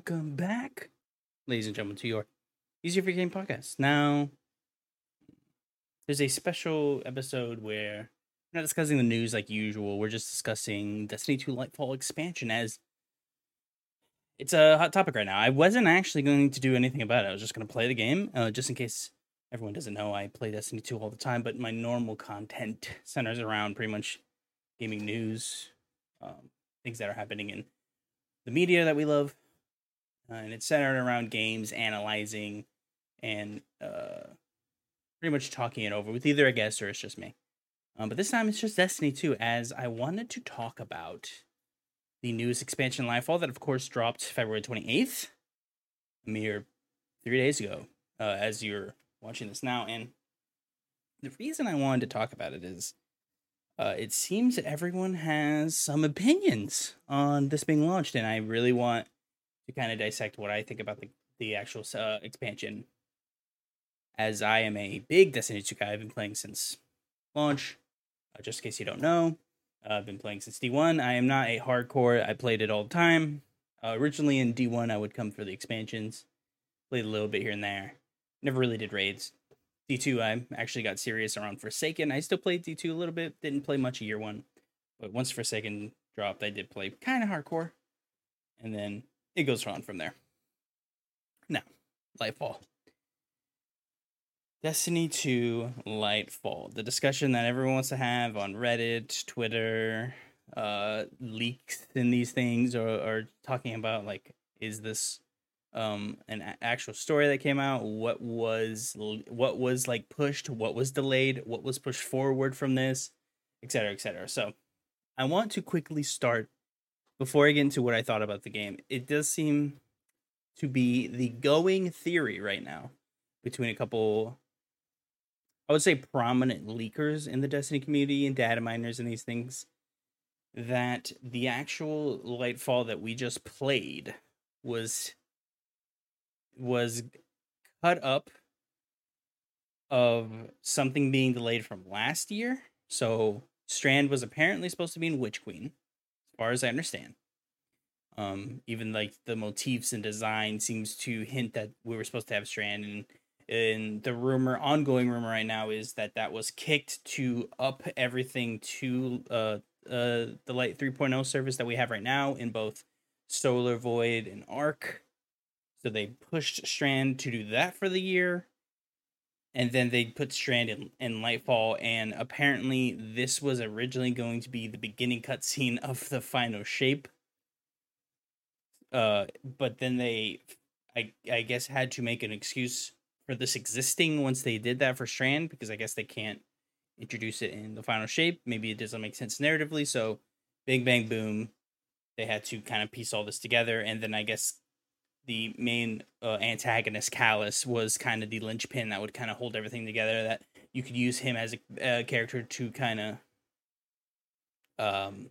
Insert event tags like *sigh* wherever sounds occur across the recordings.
welcome back, ladies and gentlemen, to your Easier for Game podcast. Now, there's a special episode where we're not discussing the news like usual. We're just discussing Destiny 2 Lightfall expansion as it's a hot topic right now. I wasn't actually going to do anything about it. I was just going to play the game, uh, just in case everyone doesn't know. I play Destiny 2 all the time, but my normal content *laughs* centers around pretty much gaming news, um, things that are happening in the media that we love, uh, and it's centered around games, analyzing, and uh, pretty much talking it over with either a guest or it's just me. Um, but this time it's just Destiny 2, as I wanted to talk about the newest expansion Lightfall that, of course, dropped February 28th, a mere three days ago, uh, as you're watching this now. And the reason I wanted to talk about it is uh, it seems that everyone has some opinions on this being launched, and I really want to kind of dissect what I think about the, the actual uh, expansion. As I am a big Destiny 2 guy, I've been playing since launch. Uh, just in case you don't know, uh, I've been playing since D1. I am not a hardcore, I played it all the time. Uh, originally in D1, I would come for the expansions, played a little bit here and there. Never really did raids. D2, I actually got serious around Forsaken. I still played D2 a little bit, didn't play much year one. But once Forsaken dropped, I did play kind of hardcore. And then it goes on from there. Now, Lightfall. Destiny 2 Lightfall. The discussion that everyone wants to have on Reddit, Twitter, uh, leaks in these things, or, or talking about like, is this um an a- actual story that came out what was what was like pushed what was delayed what was pushed forward from this etc etc so i want to quickly start before i get into what i thought about the game it does seem to be the going theory right now between a couple i would say prominent leakers in the destiny community and data miners and these things that the actual lightfall that we just played was was cut up of something being delayed from last year. So Strand was apparently supposed to be in Witch Queen, as far as I understand. Um, even like the motifs and design seems to hint that we were supposed to have Strand, and and the rumor, ongoing rumor right now, is that that was kicked to up everything to uh uh the Light 3.0 service that we have right now in both Solar Void and Arc. So they pushed Strand to do that for the year. And then they put Strand in, in Lightfall. And apparently, this was originally going to be the beginning cutscene of the final shape. Uh, but then they, I, I guess, had to make an excuse for this existing once they did that for Strand because I guess they can't introduce it in the final shape. Maybe it doesn't make sense narratively. So, big bang boom, they had to kind of piece all this together. And then I guess the main uh, antagonist, Calus, was kind of the linchpin that would kind of hold everything together. That you could use him as a, a character to kind of um,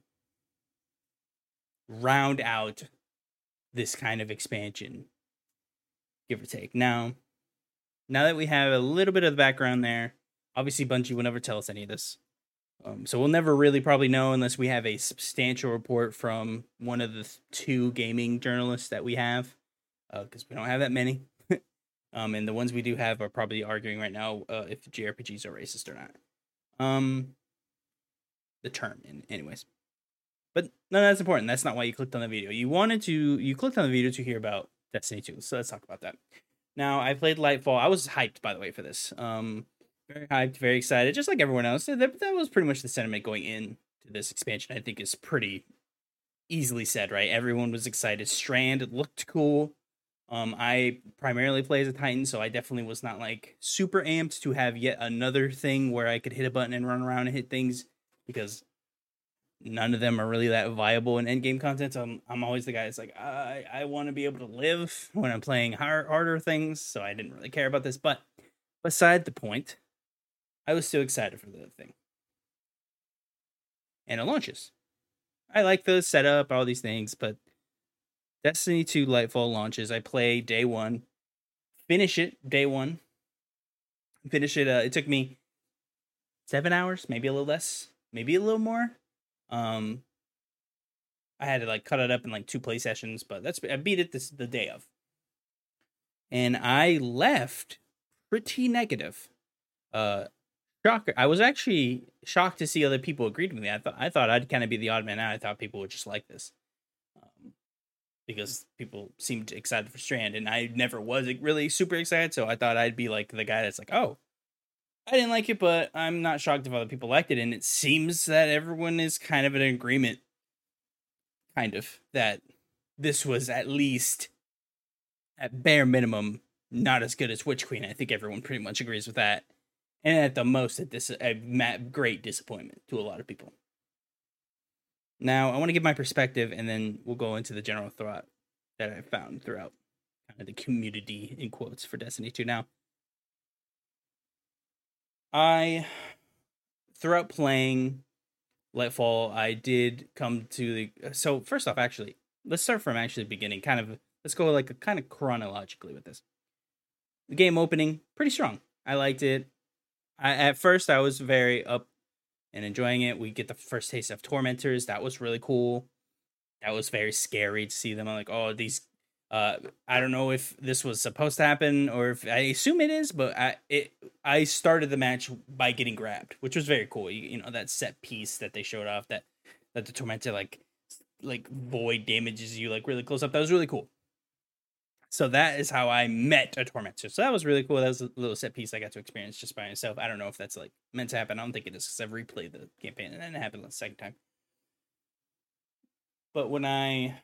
round out this kind of expansion, give or take. Now, now that we have a little bit of the background there, obviously Bungie will never tell us any of this. Um, so we'll never really probably know unless we have a substantial report from one of the th- two gaming journalists that we have because uh, we don't have that many. *laughs* um, and the ones we do have are probably arguing right now uh, if JRPGs are racist or not. Um, the term, in anyways. But no, that's important. That's not why you clicked on the video. You wanted to, you clicked on the video to hear about Destiny 2. So let's talk about that. Now, I played Lightfall. I was hyped, by the way, for this. Um, very hyped, very excited, just like everyone else. That, that was pretty much the sentiment going in to this expansion. I think is pretty easily said, right? Everyone was excited. Strand looked cool. Um, I primarily play as a Titan, so I definitely was not like super amped to have yet another thing where I could hit a button and run around and hit things because none of them are really that viable in endgame content. So I'm I'm always the guy that's like I I want to be able to live when I'm playing hard, harder things, so I didn't really care about this. But beside the point, I was still excited for the thing, and it launches. I like the setup, all these things, but Destiny 2 Lightfall launches. I play day one, finish it day one, finish it. Uh, it took me seven hours, maybe a little less, maybe a little more. Um, I had to like cut it up in like two play sessions, but that's I beat it this the day of. And I left pretty negative. Uh shocker. I was actually shocked to see other people agreed with me. I thought I thought I'd kind of be the odd man out. I thought people would just like this. Um, because people seemed excited for Strand and I never was really super excited, so I thought I'd be like the guy that's like, "Oh, I didn't like it, but I'm not shocked if other people liked it." And it seems that everyone is kind of in agreement kind of that this was at least at bare minimum not as good as Witch Queen. I think everyone pretty much agrees with that. And at the most, at this a great disappointment to a lot of people. Now, I want to give my perspective, and then we'll go into the general thought that I found throughout kind of the community in quotes for Destiny 2. Now, I throughout playing Lightfall, I did come to the. So first off, actually, let's start from actually beginning. Kind of, let's go like a, kind of chronologically with this. The game opening pretty strong. I liked it. I, at first, I was very up and enjoying it. We get the first taste of tormentors. That was really cool. That was very scary to see them. I'm like, oh, these uh, I don't know if this was supposed to happen or if I assume it is, but I it I started the match by getting grabbed, which was very cool. You, you know that set piece that they showed off that that the tormentor like like void damages you like really close up. That was really cool. So that is how I met a tormentor. So that was really cool. That was a little set piece I got to experience just by myself. I don't know if that's like meant to happen. I don't think it is because I've replayed the campaign and then it happened the second time. But when I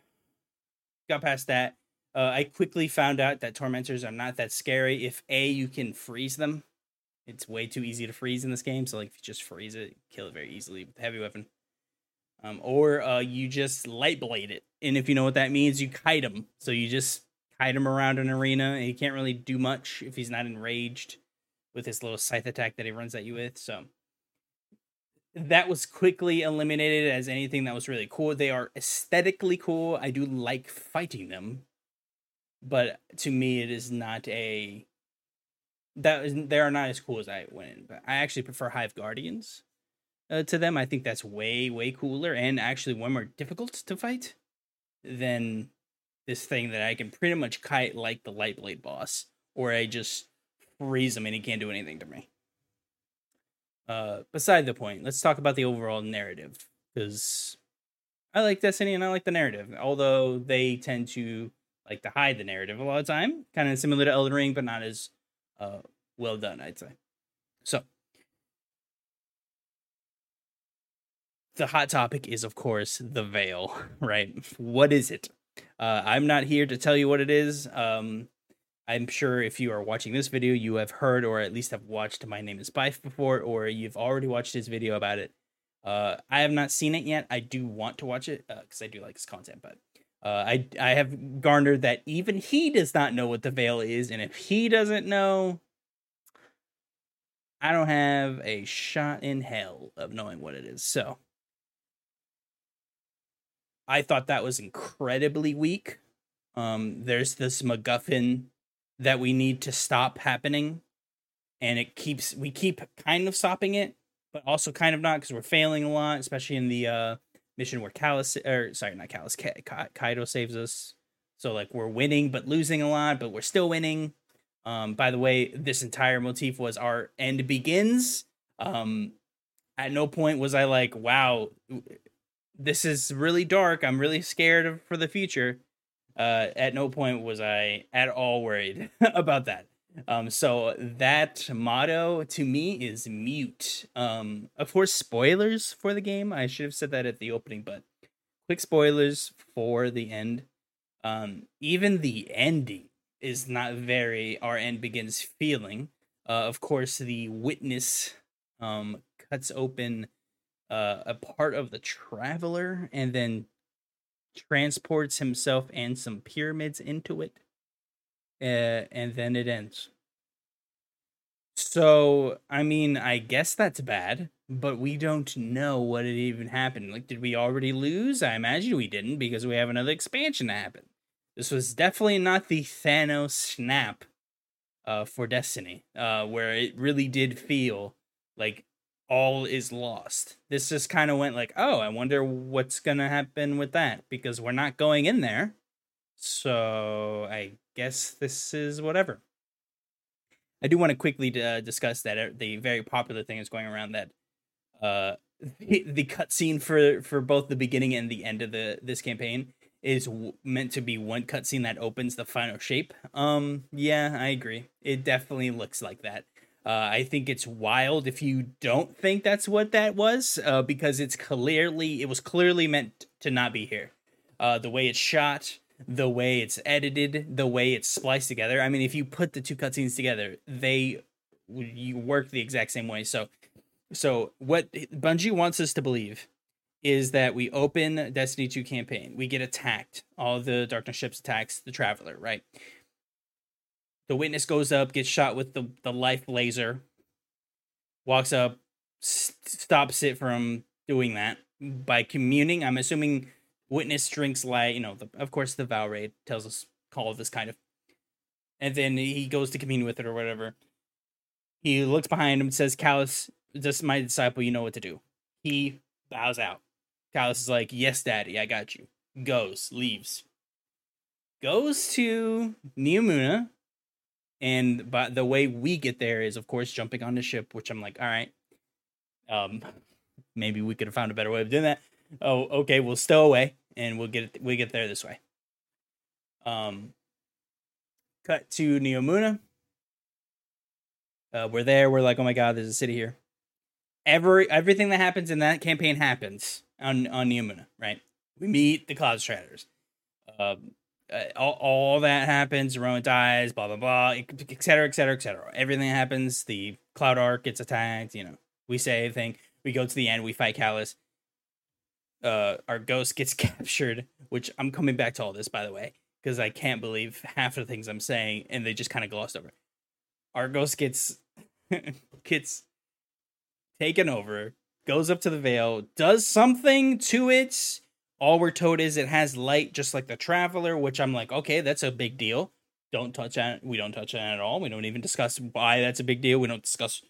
got past that, uh, I quickly found out that tormentors are not that scary. If a you can freeze them, it's way too easy to freeze in this game. So like if you just freeze it, kill it very easily with heavy weapon. Um, or uh, you just light blade it, and if you know what that means, you kite him. So you just kite him around an arena, and he can't really do much if he's not enraged with his little scythe attack that he runs at you with. So that was quickly eliminated as anything that was really cool. They are aesthetically cool. I do like fighting them, but to me it is not a that is they are not as cool as I went. But I actually prefer Hive Guardians uh, to them. I think that's way way cooler and actually way more difficult to fight than this thing that I can pretty much kite like the Lightblade boss, or I just freeze him and he can't do anything to me. Uh, beside the point, let's talk about the overall narrative because I like Destiny and I like the narrative, although they tend to like to hide the narrative a lot of time, kind of similar to Elden Ring, but not as uh, well done, I'd say. So, the hot topic is, of course, the veil, *laughs* right? What is it? Uh, I'm not here to tell you what it is. Um, I'm sure if you are watching this video, you have heard or at least have watched My Name is Byf before, or you've already watched his video about it. Uh, I have not seen it yet. I do want to watch it because uh, I do like his content, but uh, I I have garnered that even he does not know what the veil is, and if he doesn't know, I don't have a shot in hell of knowing what it is. So I thought that was incredibly weak. Um, there's this MacGuffin that we need to stop happening, and it keeps we keep kind of stopping it, but also kind of not because we're failing a lot, especially in the uh mission where Calus or sorry, not Calus, Ka- Ka- Kaido saves us. So like we're winning but losing a lot, but we're still winning. Um, by the way, this entire motif was our end begins. Um, at no point was I like, wow, this is really dark. I'm really scared for the future. Uh, at no point was I at all worried *laughs* about that. Um, so that motto to me is mute. Um, of course, spoilers for the game. I should have said that at the opening, but quick spoilers for the end. Um, even the ending is not very our end begins feeling. Uh, of course, the witness um cuts open uh, a part of the traveler and then transports himself and some pyramids into it uh, and then it ends. So, I mean, I guess that's bad, but we don't know what it even happened. Like, did we already lose? I imagine we didn't because we have another expansion to happen. This was definitely not the Thanos snap uh, for Destiny, uh, where it really did feel like all is lost. This just kind of went like, oh, I wonder what's gonna happen with that because we're not going in there. So I guess this is whatever. I do want to quickly uh, discuss that uh, the very popular thing is going around that uh, the, *laughs* the cutscene for for both the beginning and the end of the this campaign is w- meant to be one cutscene that opens the final shape. Um, yeah, I agree. It definitely looks like that. Uh, I think it's wild if you don't think that's what that was, uh, because it's clearly it was clearly meant to not be here. Uh, the way it's shot, the way it's edited, the way it's spliced together. I mean, if you put the two cutscenes together, they you work the exact same way. So, so what Bungie wants us to believe is that we open Destiny 2 campaign, we get attacked, all the darkness ships attacks the traveler, right? The witness goes up, gets shot with the, the life laser, walks up, st- stops it from doing that by communing. I'm assuming witness drinks light, you know, the, of course, the raid tells us all of this kind of. And then he goes to commune with it or whatever. He looks behind him, and says, Calus, just my disciple, you know what to do. He bows out. Calus is like, Yes, daddy, I got you. Goes, leaves. Goes to Neomuna, and but the way we get there is, of course, jumping on the ship, which I'm like, all right, um, maybe we could have found a better way of doing that. Oh, okay, we'll stow away and we'll get we get there this way. Um, cut to Neomuna. Uh, we're there. We're like, oh my god, there's a city here. Every everything that happens in that campaign happens on on Neomuna, right? We meet the Cloud Striders. Um, uh, all, all that happens. Rohan dies, blah blah blah, et cetera, et cetera, et cetera. Everything happens. The Cloud Arc gets attacked. You know, we say everything. We go to the end. We fight Calus. Uh, our ghost gets *laughs* captured. Which I'm coming back to all this, by the way, because I can't believe half of the things I'm saying, and they just kind of glossed over. Our ghost gets *laughs* gets taken over. Goes up to the veil, does something to it all we're told is it has light just like the traveler which i'm like okay that's a big deal don't touch on it we don't touch on it at all we don't even discuss why that's a big deal we don't discuss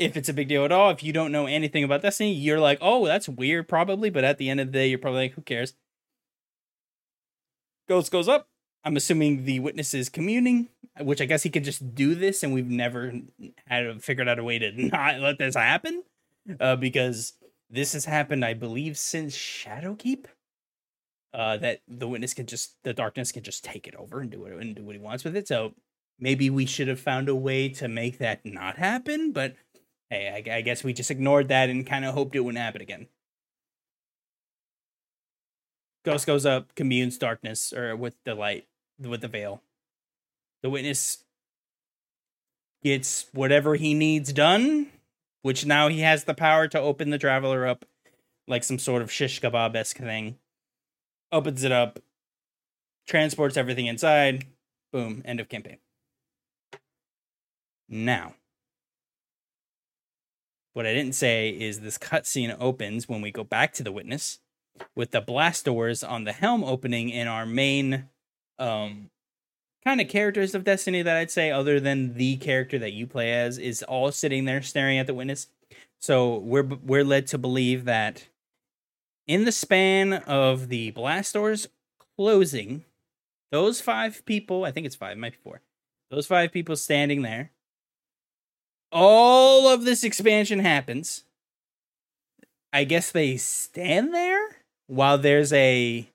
if it's a big deal at all if you don't know anything about destiny you're like oh that's weird probably but at the end of the day you're probably like who cares ghost goes up i'm assuming the witness is communing which i guess he could just do this and we've never had figured out a way to *laughs* not let this happen uh, because this has happened i believe since shadowkeep uh, that the witness can just the darkness can just take it over and do it and do what he wants with it. So maybe we should have found a way to make that not happen. But hey, I, I guess we just ignored that and kind of hoped it wouldn't happen again. Ghost goes up, communes darkness or with the light with the veil. The witness gets whatever he needs done, which now he has the power to open the traveler up like some sort of shish kebab esque thing opens it up, transports everything inside. Boom, end of campaign. Now, what I didn't say is this cutscene opens when we go back to the witness with the blast doors on the helm opening in our main um kind of characters of Destiny that I'd say other than the character that you play as is all sitting there staring at the witness. So we're we're led to believe that in the span of the blast doors closing, those five people, I think it's five, might be four, those five people standing there, all of this expansion happens. I guess they stand there while there's a,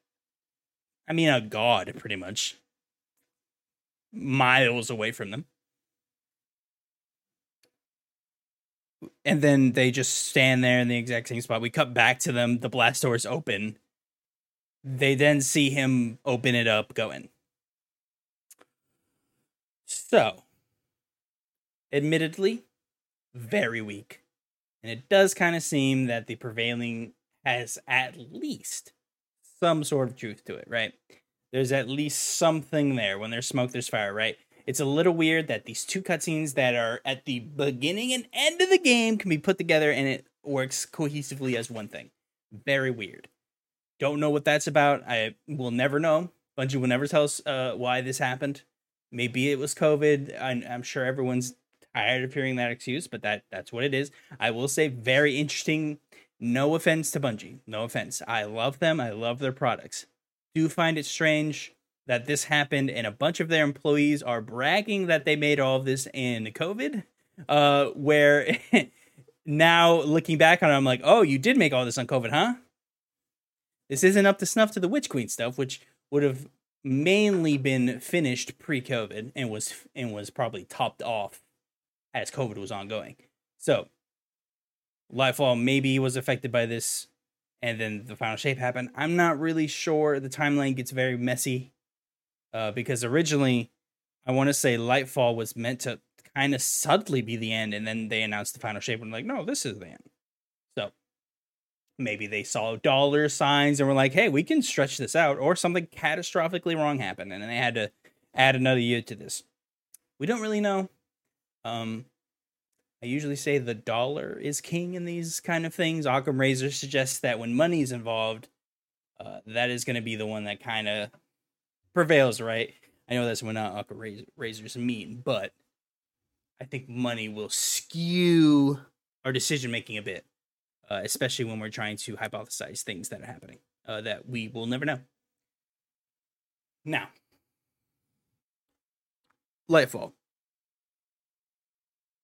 I mean, a god pretty much miles away from them. and then they just stand there in the exact same spot. We cut back to them. The blast doors open. They then see him open it up, go in. So, admittedly, very weak. And it does kind of seem that the prevailing has at least some sort of truth to it, right? There's at least something there. When there's smoke, there's fire, right? It's a little weird that these two cutscenes that are at the beginning and end of the game can be put together and it works cohesively as one thing. Very weird. Don't know what that's about. I will never know. Bungie will never tell us uh, why this happened. Maybe it was COVID. I'm, I'm sure everyone's tired of hearing that excuse, but that that's what it is. I will say, very interesting. No offense to Bungie. No offense. I love them. I love their products. Do find it strange that this happened, and a bunch of their employees are bragging that they made all of this in COVID. Uh, where *laughs* now looking back on it, I'm like, oh, you did make all this on COVID, huh? This isn't up to snuff to the Witch Queen stuff, which would have mainly been finished pre-COVID and was and was probably topped off as COVID was ongoing. So Lightfall maybe was affected by this, and then the final shape happened. I'm not really sure. The timeline gets very messy uh, because originally I want to say Lightfall was meant to kind of subtly be the end, and then they announced the final shape and like, no, this is the end. So maybe they saw dollar signs and were like, hey, we can stretch this out, or something catastrophically wrong happened, and then they had to add another year to this. We don't really know. Um, I usually say the dollar is king in these kind of things. Occam Razor suggests that when money is involved, uh, that is going to be the one that kind of prevails, right? I know that's what not Occam Razors mean, but I think money will skew our decision making a bit, uh, especially when we're trying to hypothesize things that are happening uh, that we will never know. Now, Lightfall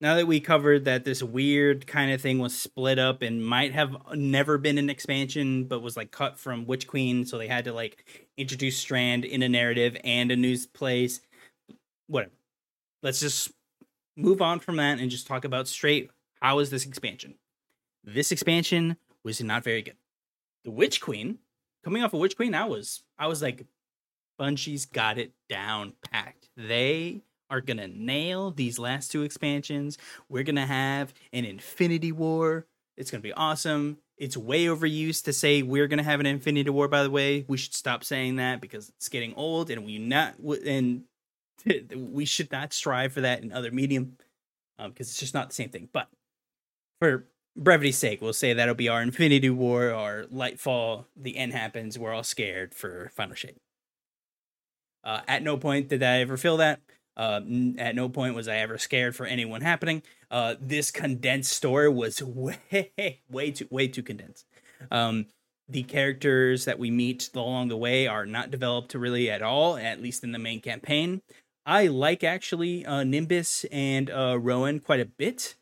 now that we covered that this weird kind of thing was split up and might have never been an expansion but was like cut from witch queen so they had to like introduce strand in a narrative and a news place whatever. Let's just move on from that and just talk about straight how is this expansion? This expansion was not very good. The witch queen coming off of witch queen i was i was like bungie's got it down packed. They are gonna nail these last two expansions. We're gonna have an Infinity War. It's gonna be awesome. It's way overused to say we're gonna have an Infinity War. By the way, we should stop saying that because it's getting old, and we not and *laughs* we should not strive for that in other medium because um, it's just not the same thing. But for brevity's sake, we'll say that'll be our Infinity War, our Lightfall. The end happens. We're all scared for Final Shape. Uh, at no point did I ever feel that. Uh, at no point was I ever scared for anyone happening. Uh, this condensed story was way, *laughs* way too, way too condensed. Um, the characters that we meet along the way are not developed really at all, at least in the main campaign. I like actually uh, Nimbus and uh, Rohan quite a bit.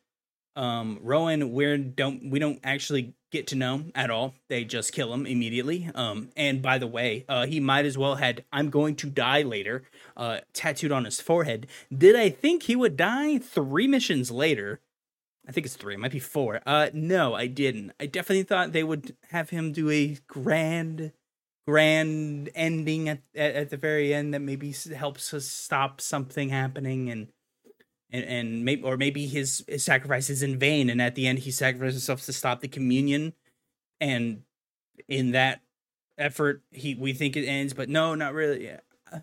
Um, Rohan, we don't we don't actually get to know at all. They just kill him immediately. Um, and by the way, uh, he might as well had "I'm going to die later" uh, tattooed on his forehead. Did I think he would die three missions later? I think it's three. It might be four. Uh, no, I didn't. I definitely thought they would have him do a grand, grand ending at at, at the very end that maybe helps us stop something happening and and, and maybe or maybe his, his sacrifice is in vain. And at the end he sacrifices himself to stop the communion. And in that effort he we think it ends but no not really. Yeah. Uh,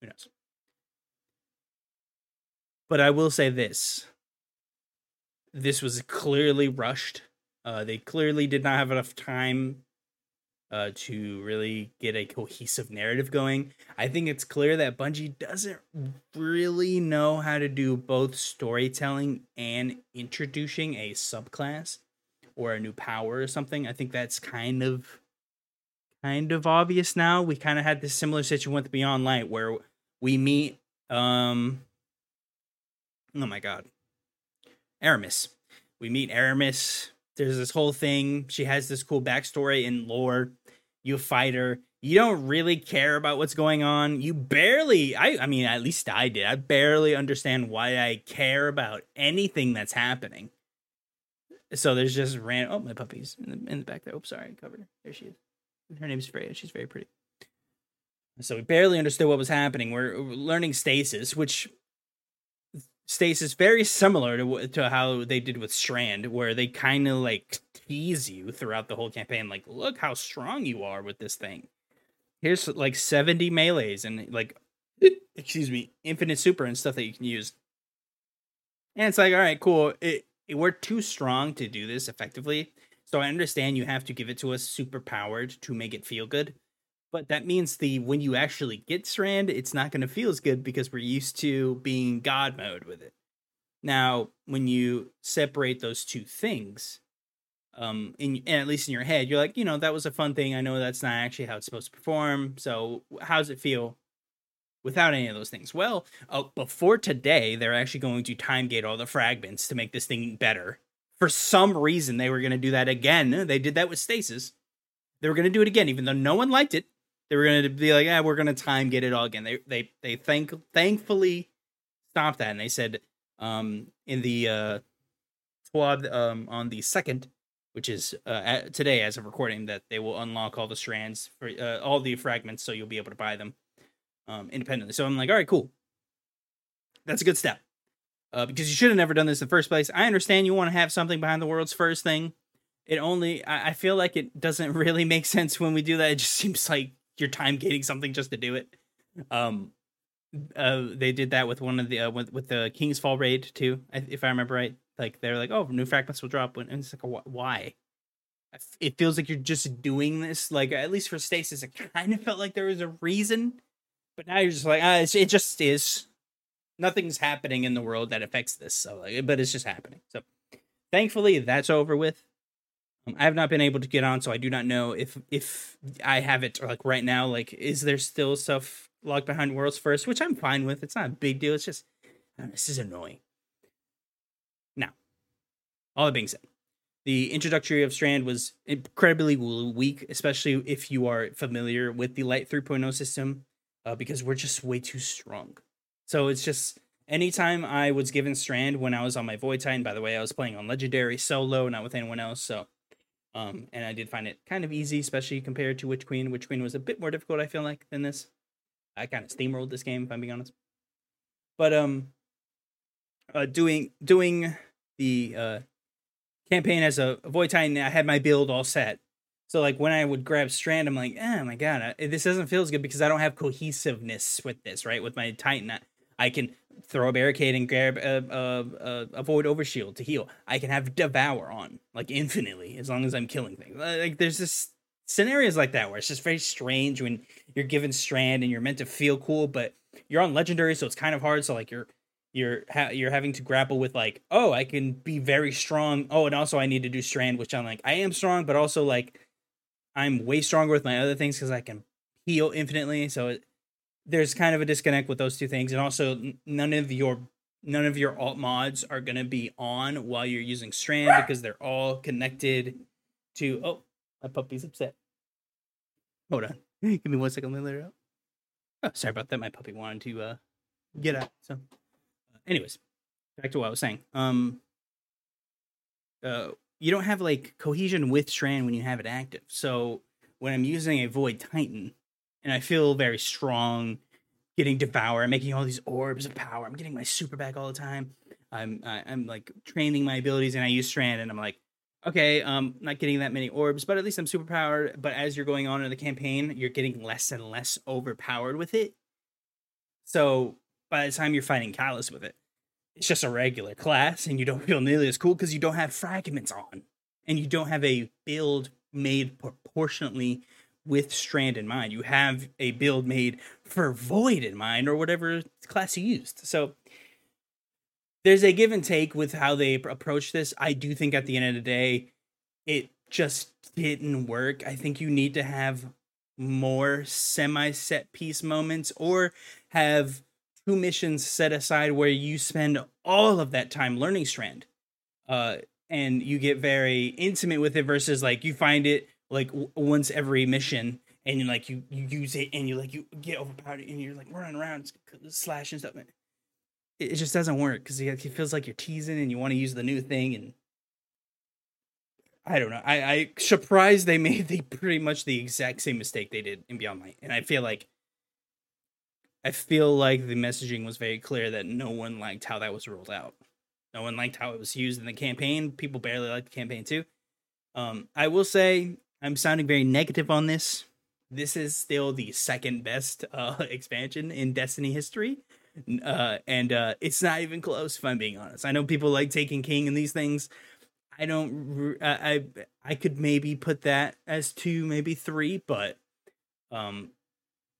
who knows? But i will say this. This was clearly rushed. Uh, they clearly did not have enough time uh, to really get a cohesive narrative going. I think it's clear that Bungie doesn't really know how to do both storytelling and introducing a subclass or a new power or something. I think that's kind of kind of obvious now. We kind of had this similar situation with Beyond Light where we meet um oh my god. Eramis. We meet Eramis. There's this whole thing. She has this cool backstory and lore you fight her. You don't really care about what's going on. You barely, I, I mean, at least I did. I barely understand why I care about anything that's happening. So there's just ran. Oh, my puppy's in the, in the back there. Oh, sorry, I covered her. There she is. Her name's Freya. She's very pretty. So we barely understood what was happening. We're learning stasis, which stasis very similar to to how they did with Strand, where they kind of like tease you throughout the whole campaign, like, look how strong you are with this thing. Here's like 70 melees and like *clears throat* excuse me, infinite super and stuff that you can use. And it's like, all right, cool. It, it, we're too strong to do this effectively. So I understand you have to give it to us super powered to make it feel good but that means the when you actually get strand it's not going to feel as good because we're used to being god mode with it Now, when you separate those two things, um, in and at least in your head, you're like, you know, that was a fun thing. I know that's not actually how it's supposed to perform. So, how does it feel without any of those things? Well, uh, before today, they're actually going to time gate all the fragments to make this thing better. For some reason, they were going to do that again. They did that with stasis. They were going to do it again, even though no one liked it. They were going to be like, "Yeah, we're going to time get it all again." They they they thank thankfully stopped that, and they said um, in the uh, squad um, on the second, which is uh, today as of recording, that they will unlock all the strands for uh, all the fragments, so you'll be able to buy them um, independently. So I'm like, all right, cool. That's a good step. Uh, because you should have never done this in the first place. I understand you want to have something behind the world's first thing. It only, I, I feel like it doesn't *laughs* really make sense when we do that. It just seems like you're time gating something just to do it. Um, uh, they did that with one of the uh, with with the King's Fall raid too, if I remember right. Like they're like, oh, new fragments will drop, and it's like, why? It feels like you're just doing this. Like at least for Stasis, it kind of felt like there was a reason, but now you're just like, ah, it just is. Nothing's happening in the world that affects this, so like, but it's just happening. So thankfully, that's over with. Um, I have not been able to get on, so I do not know if if I have it like right now. Like, is there still stuff locked behind worlds first, which I'm fine with. It's not a big deal. It's just know, this is annoying. Now, all that being said, the introductory of Strand was incredibly weak, especially if you are familiar with the Light 3.0 system, uh, because we're just way too strong. So it's just anytime I was given Strand when I was on my Void Titan, by the way, I was playing on Legendary solo, not with anyone else. So, um, and I did find it kind of easy, especially compared to Witch Queen. Witch Queen was a bit more difficult, I feel like, than this. I kind of steamrolled this game, if I'm being honest. But um, uh, doing doing the uh campaign as a, a Void Titan, I had my build all set. So like when I would grab Strand, I'm like, oh my god, I, this doesn't feel as good because I don't have cohesiveness with this, right? With my Titan, I, I can throw a barricade and grab a, a, a, a void overshield to heal. I can have devour on like infinitely as long as I'm killing things. Uh, like there's this scenarios like that where it's just very strange when you're given strand and you're meant to feel cool but you're on legendary so it's kind of hard so like you're you're ha- you're having to grapple with like oh i can be very strong oh and also i need to do strand which i'm like i am strong but also like i'm way stronger with my other things because i can heal infinitely so it, there's kind of a disconnect with those two things and also none of your none of your alt mods are going to be on while you're using strand because they're all connected to oh my puppy's upset. Hold on. *laughs* Give me one second. Let me let her out. Oh, sorry about that. My puppy wanted to uh, get out. So, anyways, back to what I was saying. Um, uh, you don't have like cohesion with Strand when you have it active. So when I'm using a Void Titan and I feel very strong, getting Devour, making all these orbs of power, I'm getting my super back all the time. I'm I, am like training my abilities and I use Strand and I'm like, okay, um, not getting that many orbs, but at least I'm super powered. But as you're going on in the campaign, you're getting less and less overpowered with it. So by the time you're fighting Calus with it, it's just a regular class, and you don't feel nearly as cool because you don't have fragments on, and you don't have a build made proportionately with Strand in mind. You have a build made for Void in mind, or whatever class you used. So there's a give and take with how they approach this. I do think at the end of the day, it just didn't work. I think you need to have more semi set piece moments or have two missions set aside where you spend all of that time learning strand uh and you get very intimate with it versus like you find it like w- once every mission and you like you you use it and you like you get overpowered and you're like running around slashing stuff it just doesn't work because he feels like you're teasing and you want to use the new thing and I don't know. I I surprised they *laughs* made the pretty much the exact same mistake they did in Beyond Light, and I feel like I feel like the messaging was very clear that no one liked how that was rolled out. No one liked how it was used in the campaign. People barely liked the campaign too. Um, I will say I'm sounding very negative on this. This is still the second best uh, *laughs* expansion in Destiny history uh, and uh, it's not even close. If I'm being honest, I know people like Taken King and these things. I don't. I I could maybe put that as two, maybe three, but um,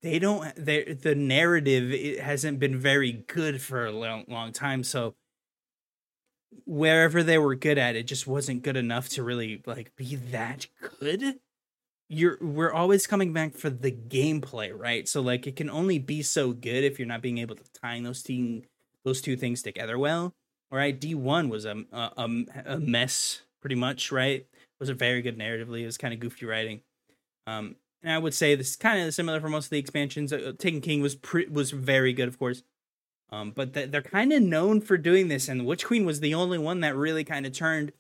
they don't. The narrative it hasn't been very good for a long, long time. So wherever they were good at, it just wasn't good enough to really like be that good. You're we're always coming back for the gameplay, right? So like it can only be so good if you're not being able to tie those two those two things together well. All right, D one was a, a a mess pretty much, right? It was a very good narratively. It was kind of goofy writing. Um, and I would say this is kind of similar for most of the expansions. Uh, Taken King was pre- was very good, of course. Um, but th- they're kind of known for doing this, and Witch Queen was the only one that really kind of turned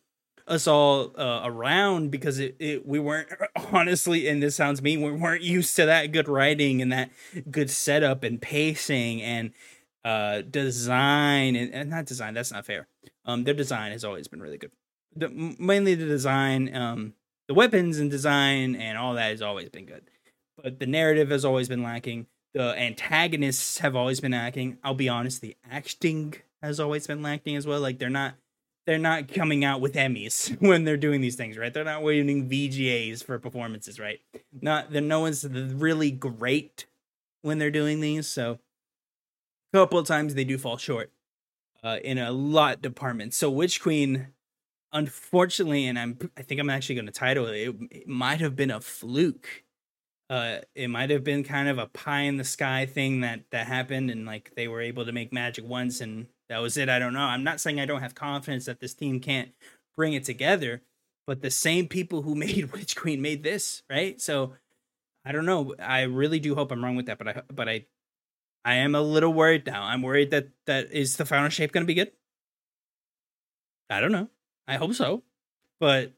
us all uh, around because it, it we weren't *laughs* honestly, and this sounds mean, we weren't used to that good writing and that good setup and pacing and uh, design and, and not design. That's not fair. Um, their design has always been really good. The, mainly the design, um, the weapons and design and all that has always been good, but the narrative has always been lacking the antagonists have always been acting. I'll be honest, the acting has always been lacking as well. Like they're not they're not coming out with Emmys *laughs* when they're doing these things, right? They're not winning VGAs for performances, right? Not there no one's really great when they're doing these, so a couple of times they do fall short uh, in a lot departments. So Witch Queen unfortunately and I'm I think I'm actually going to title it, it it might have been a fluke uh it might have been kind of a pie in the sky thing that that happened and like they were able to make magic once and that was it. I don't know. I'm not saying i don't have confidence that this team can't bring it together but the same people who *laughs* made witch queen made this right? So i don't know. I really do hope i'm wrong with that but i but i i am a little worried now. I'm worried that that is the final shape going to be good? I don't know. I hope so. But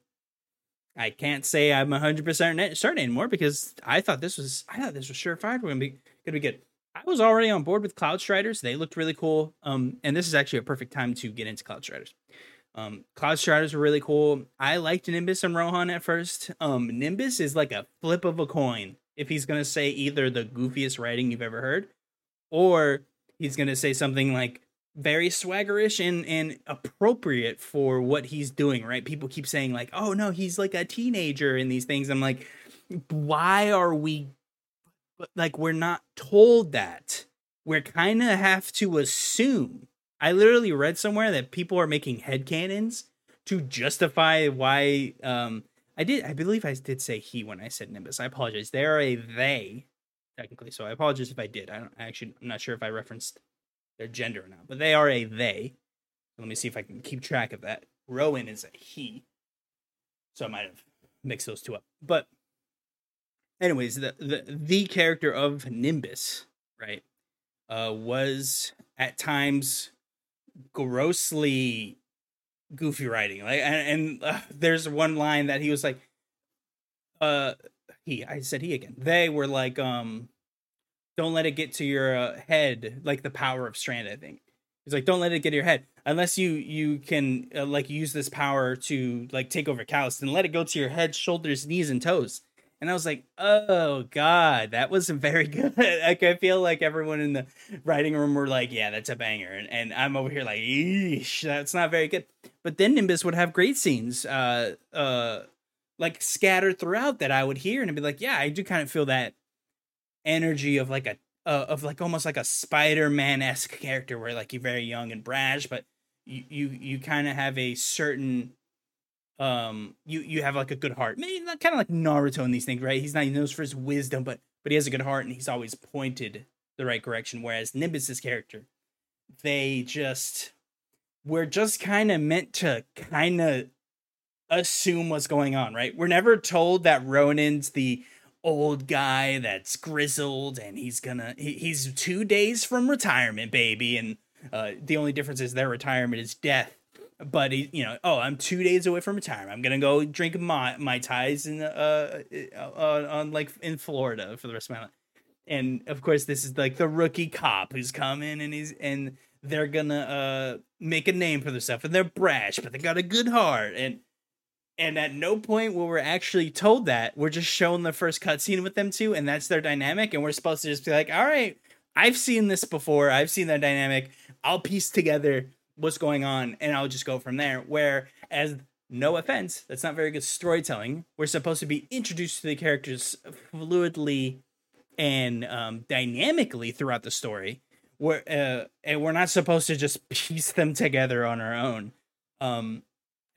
I can't say I'm 100% certain anymore because I thought this was I thought this was surefire. We're gonna be gonna be good. I was already on board with Cloud Striders. They looked really cool. Um, and this is actually a perfect time to get into Cloud Striders. Um, Cloud Striders were really cool. I liked Nimbus and Rohan at first. Um, Nimbus is like a flip of a coin. If he's gonna say either the goofiest writing you've ever heard, or he's gonna say something like very swaggerish and and appropriate for what he's doing right? People keep saying like oh no he's like a teenager in these things. I'm like why are we like we're not told that? We're kind of have to assume. I literally read somewhere that people are making head canons to justify why um i did i believe i did say he when i said nimbus. I apologize. They're a they technically so i apologize if i did. I don't I actually i'm not sure if i referenced their gender or not, but they are a they. Let me see if I can keep track of that. Rohan is a he, so I might have mixed those two up. But, anyways, the the the character of Nimbus, right, uh, was at times grossly goofy writing. Like, and, and uh, there's one line that he was like, uh, he, I said he again. They were like, um, don't let it get to your uh, head like the power of strand i think. He's like don't let it get to your head. Unless you you can uh, like use this power to like take over Calus and let it go to your head shoulders knees and toes. And i was like oh god that wasn't *laughs* very good. Like i feel like everyone in the writing room were like yeah that's a banger. And, and i'm over here like Eesh, that's not very good. But then nimbus would have great scenes uh uh like scattered throughout that i would hear and i'd be like yeah i do kind of feel that energy of like a uh, of like almost like a Spider-Man esque character where like you're very young and brash, but you you you kind of have a certain um you you have like a good heart. Maybe not kind of like Naruto in these things, right? He's not known for his wisdom, but but he has a good heart and he's always pointed the right direction. Whereas Nimbus's character, they just we're just kind of meant to kind of assume what's going on, right? We're never told that Rohan's the old guy that's grizzled and he's gonna he, he's two days from retirement baby. And uh, the only difference is their retirement is death. But he you know oh i'm two days away from retirement. I'm gonna go drink my my ties in uh, uh on like in florida for the rest of my life and of course this is like the rookie cop who's coming and he's and they're gonna uh make a name for themselves and they're brash but they got a good heart. And and at no point will we're actually told that. We're just shown the first cutscene with them two, and that's their dynamic. And we're supposed to just be like, all right, I've seen this before. I've seen that dynamic. I'll piece together what's going on, and I'll just go from there. Where, as no offense, that's not very good storytelling. We're supposed to be introduced to the characters fluidly and um, dynamically throughout the story. We're, uh, and we're not supposed to just *laughs* piece them together on our own Um,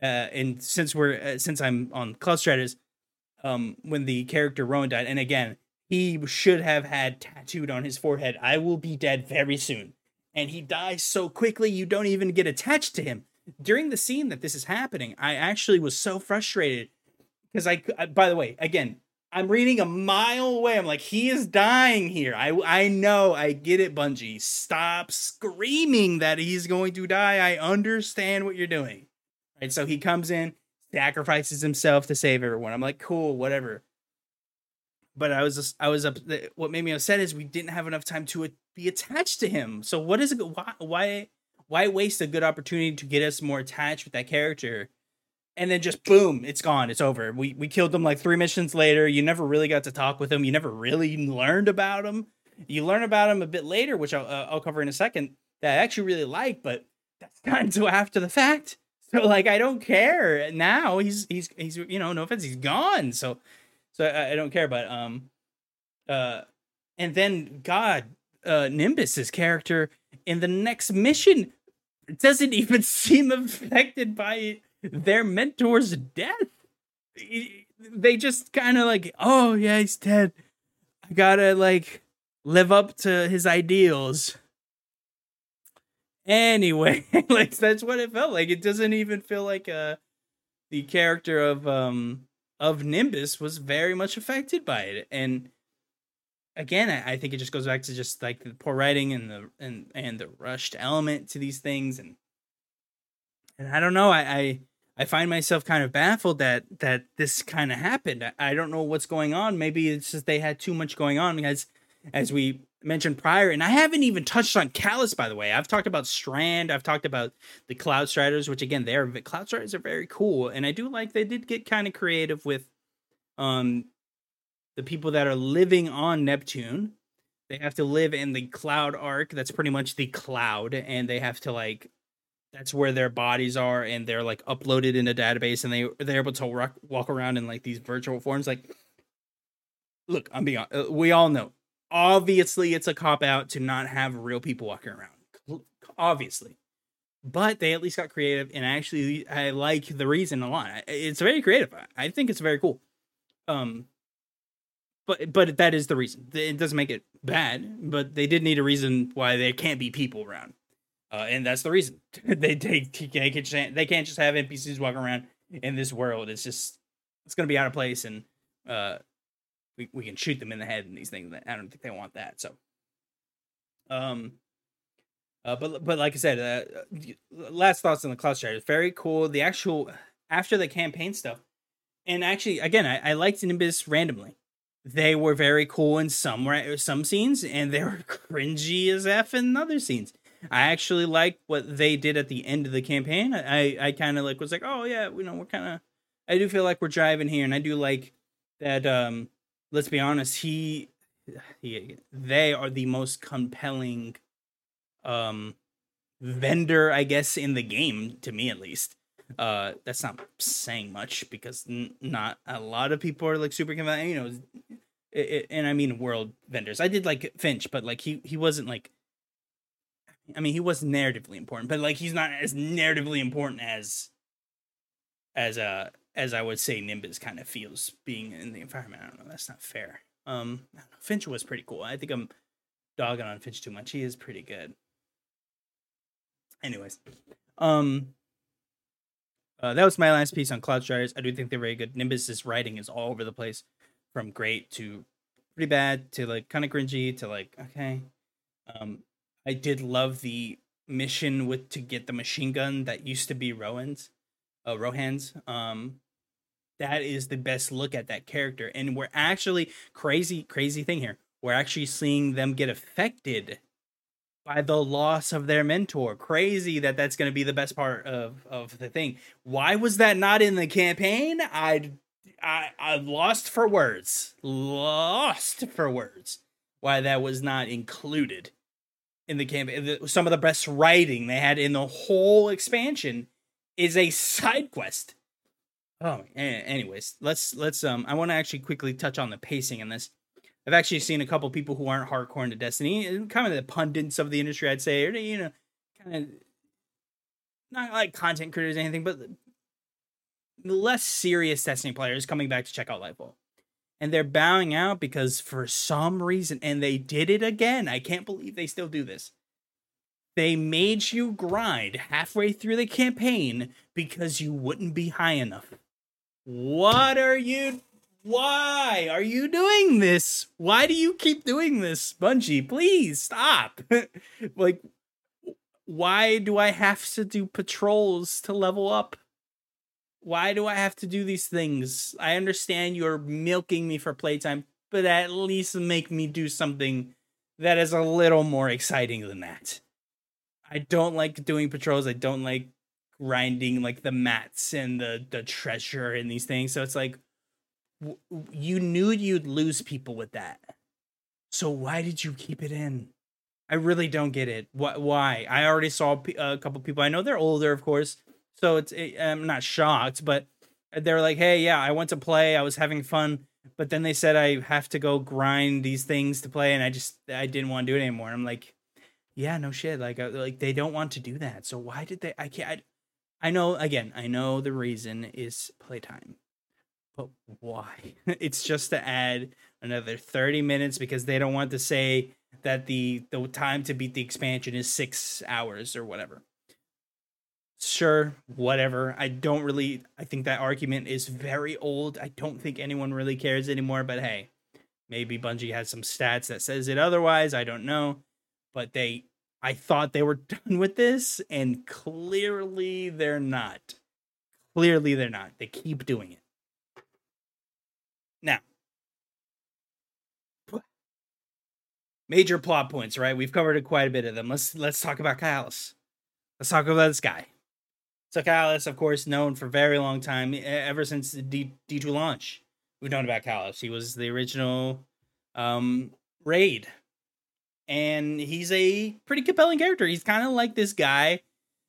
and since we're uh, since I'm on Cloud Strider's, um, when the character Rohan died, and again, he should have had tattooed on his forehead, "I will be dead very soon," and he dies so quickly you don't even get attached to him. During the scene that this is happening, I actually was so frustrated because I, I, by the way, again, I'm reading a mile away. I'm like, he is dying here. I I know, I get it, Bungie. Stop screaming that he's going to die. I understand what you're doing. Right. So he comes in, sacrifices himself to save everyone. I'm like, cool, whatever. But I was just, I was up. What made me upset is we didn't have enough time to be attached to him. So what is it? Why why why waste a good opportunity to get us more attached with that character? and then just boom, it's gone. It's over. We we killed them like three missions later. You never really got to talk with him. You never really learned about him. You learn about him a bit later, which I'll, uh, I'll cover in a second. That I actually really like, but that's *laughs* kind of after the fact. *laughs* So like, I don't care now. He's he's he's you know no offense, he's gone. So so I, I don't care. But um, uh, and then God, uh, Nimbus's character in the next mission doesn't even *laughs* seem affected by their mentor's death. They just kind of like, oh yeah, he's dead. I gotta like live up to his ideals. Anyway, *laughs* like that's what it felt like. It doesn't even feel like uh the character of um of Nimbus was very much affected by it. And again, I, I think it just goes back to just like the poor writing and the and and the rushed element to these things and and I don't know, I, I I find myself kind of baffled that that this kind of happened. I don't know what's going on. Maybe it's just they had too much going on because, as we mentioned prior, and I haven't even touched on Calus, by the way. I've talked about Strand. I've talked about the Cloud Striders, which again, they're Cloud Striders are very cool, and I do like they did get kind of creative with, um, the people that are living on Neptune. They have to live in the Cloud Ark. That's pretty much the cloud, and they have to like that's where their bodies are and they're like uploaded in a database and they they're able to walk, walk around in like these virtual forms like look i'm being uh, we all know obviously it's a cop out to not have real people walking around. Obviously. But they at least got creative and actually i like the reason a lot. It's very creative. I think it's very cool. Um but but that is the reason. It doesn't make it bad but they did need a reason why there can't be people around. Uh, and that's the reason. *laughs* They take they can't they can't just have NPCs walking around in this world. It's just it's gonna be out of place, and uh, we we can shoot them in the head and these things. I don't think they want that. So, um, uh, but but like I said, uh, last thoughts on the Cloud Strider. Very cool. The actual after the campaign stuff, and actually, again, I, I liked Nimbus randomly. They were very cool in some some scenes, and they were *laughs* cringy as f in other scenes. I actually like what they did at the end of the campaign. I I kind of like was like, oh yeah, you know, we're kind of. I do feel like we're driving here, and I do like that. Um, let's be honest, he, he, they are the most compelling, um, vendor, I guess, in the game to me at least. Uh, that's not saying much because n- not a lot of people are like super compelling. You know, it, it, and I mean world vendors. I did like Finch, but like he he wasn't like I mean, he was narratively important, but like he's not as narratively important as as uh as I would say Nimbus kind of feels being in the environment. I don't know. That's not fair. Um, Finch was pretty cool. I think I'm dogging on Finch too much. He is pretty good. Anyways, um, uh, that was my last piece on Cloud Striders. I do think they're very good. Nimbus's writing is all over the place, from great to pretty bad to like kind of cringy to like okay. Um, I did love the mission with to get the machine gun that used to be Rohan's, uh, Rohan's. Um, that is the best look at that character, and we're actually crazy, crazy thing here. We're actually seeing them get affected by the loss of their mentor. Crazy that that's going to be the best part of of the thing. Why was that not in the campaign? I I I lost for words. Lost for words. Why that was not included in the campaign. Some of the best writing they had in the whole expansion is a side quest. Oh, anyways, let's let's um. I want to actually quickly touch on the pacing in this. I've actually seen a couple people who aren't hardcore into Destiny, kind of the pundits of the industry, I'd say, or you know, kind of not like content creators or anything, but less serious Destiny players coming back to check out Lightfall. And they're bowing out because for some reason, and they did it again. I can't believe they still do this. They made you grind halfway through the campaign because you wouldn't be high enough. What are you why are you doing this? Why do you keep doing this, Bungie? Please stop. *laughs* like, why do I have to do patrols to level up? Why do I have to do these things? I understand you're milking me for playtime, but at least make me do something that is a little more exciting than that. I don't like doing patrols. I don't like grinding like the mats and the the treasure and these things. So it's like you knew you'd lose people with that. So why did you keep it in? I really don't get it. What? Why? I already saw a couple people. I know they're older, of course, so it's it, I'm not shocked. But they're like, "Hey, yeah, I went to play. I was having fun, but then they said I have to go grind these things to play, and I just I didn't want to do it anymore." I'm like, "Yeah, no shit. Like, uh, like they don't want to do that. So why did they? I can't. I, know. Again, I know the reason is playtime but why? *laughs* it's just to add another 30 minutes because they don't want to say that the the time to beat the expansion is 6 hours or whatever. Sure, whatever. I don't really I think that argument is very old. I don't think anyone really cares anymore, but hey, maybe Bungie has some stats that says it otherwise, I don't know. But they I thought they were *laughs* done with this and clearly they're not. Clearly they're not. They keep doing it. Now, major plot points, right? We've covered quite a bit of them. Let's let's talk about Calus. Let's talk about this guy. So Calus, of course, known for a very long time, ever since the D D two launch. We've known about Calus. He was the original um, raid, and he's a pretty compelling character. He's kind of like this guy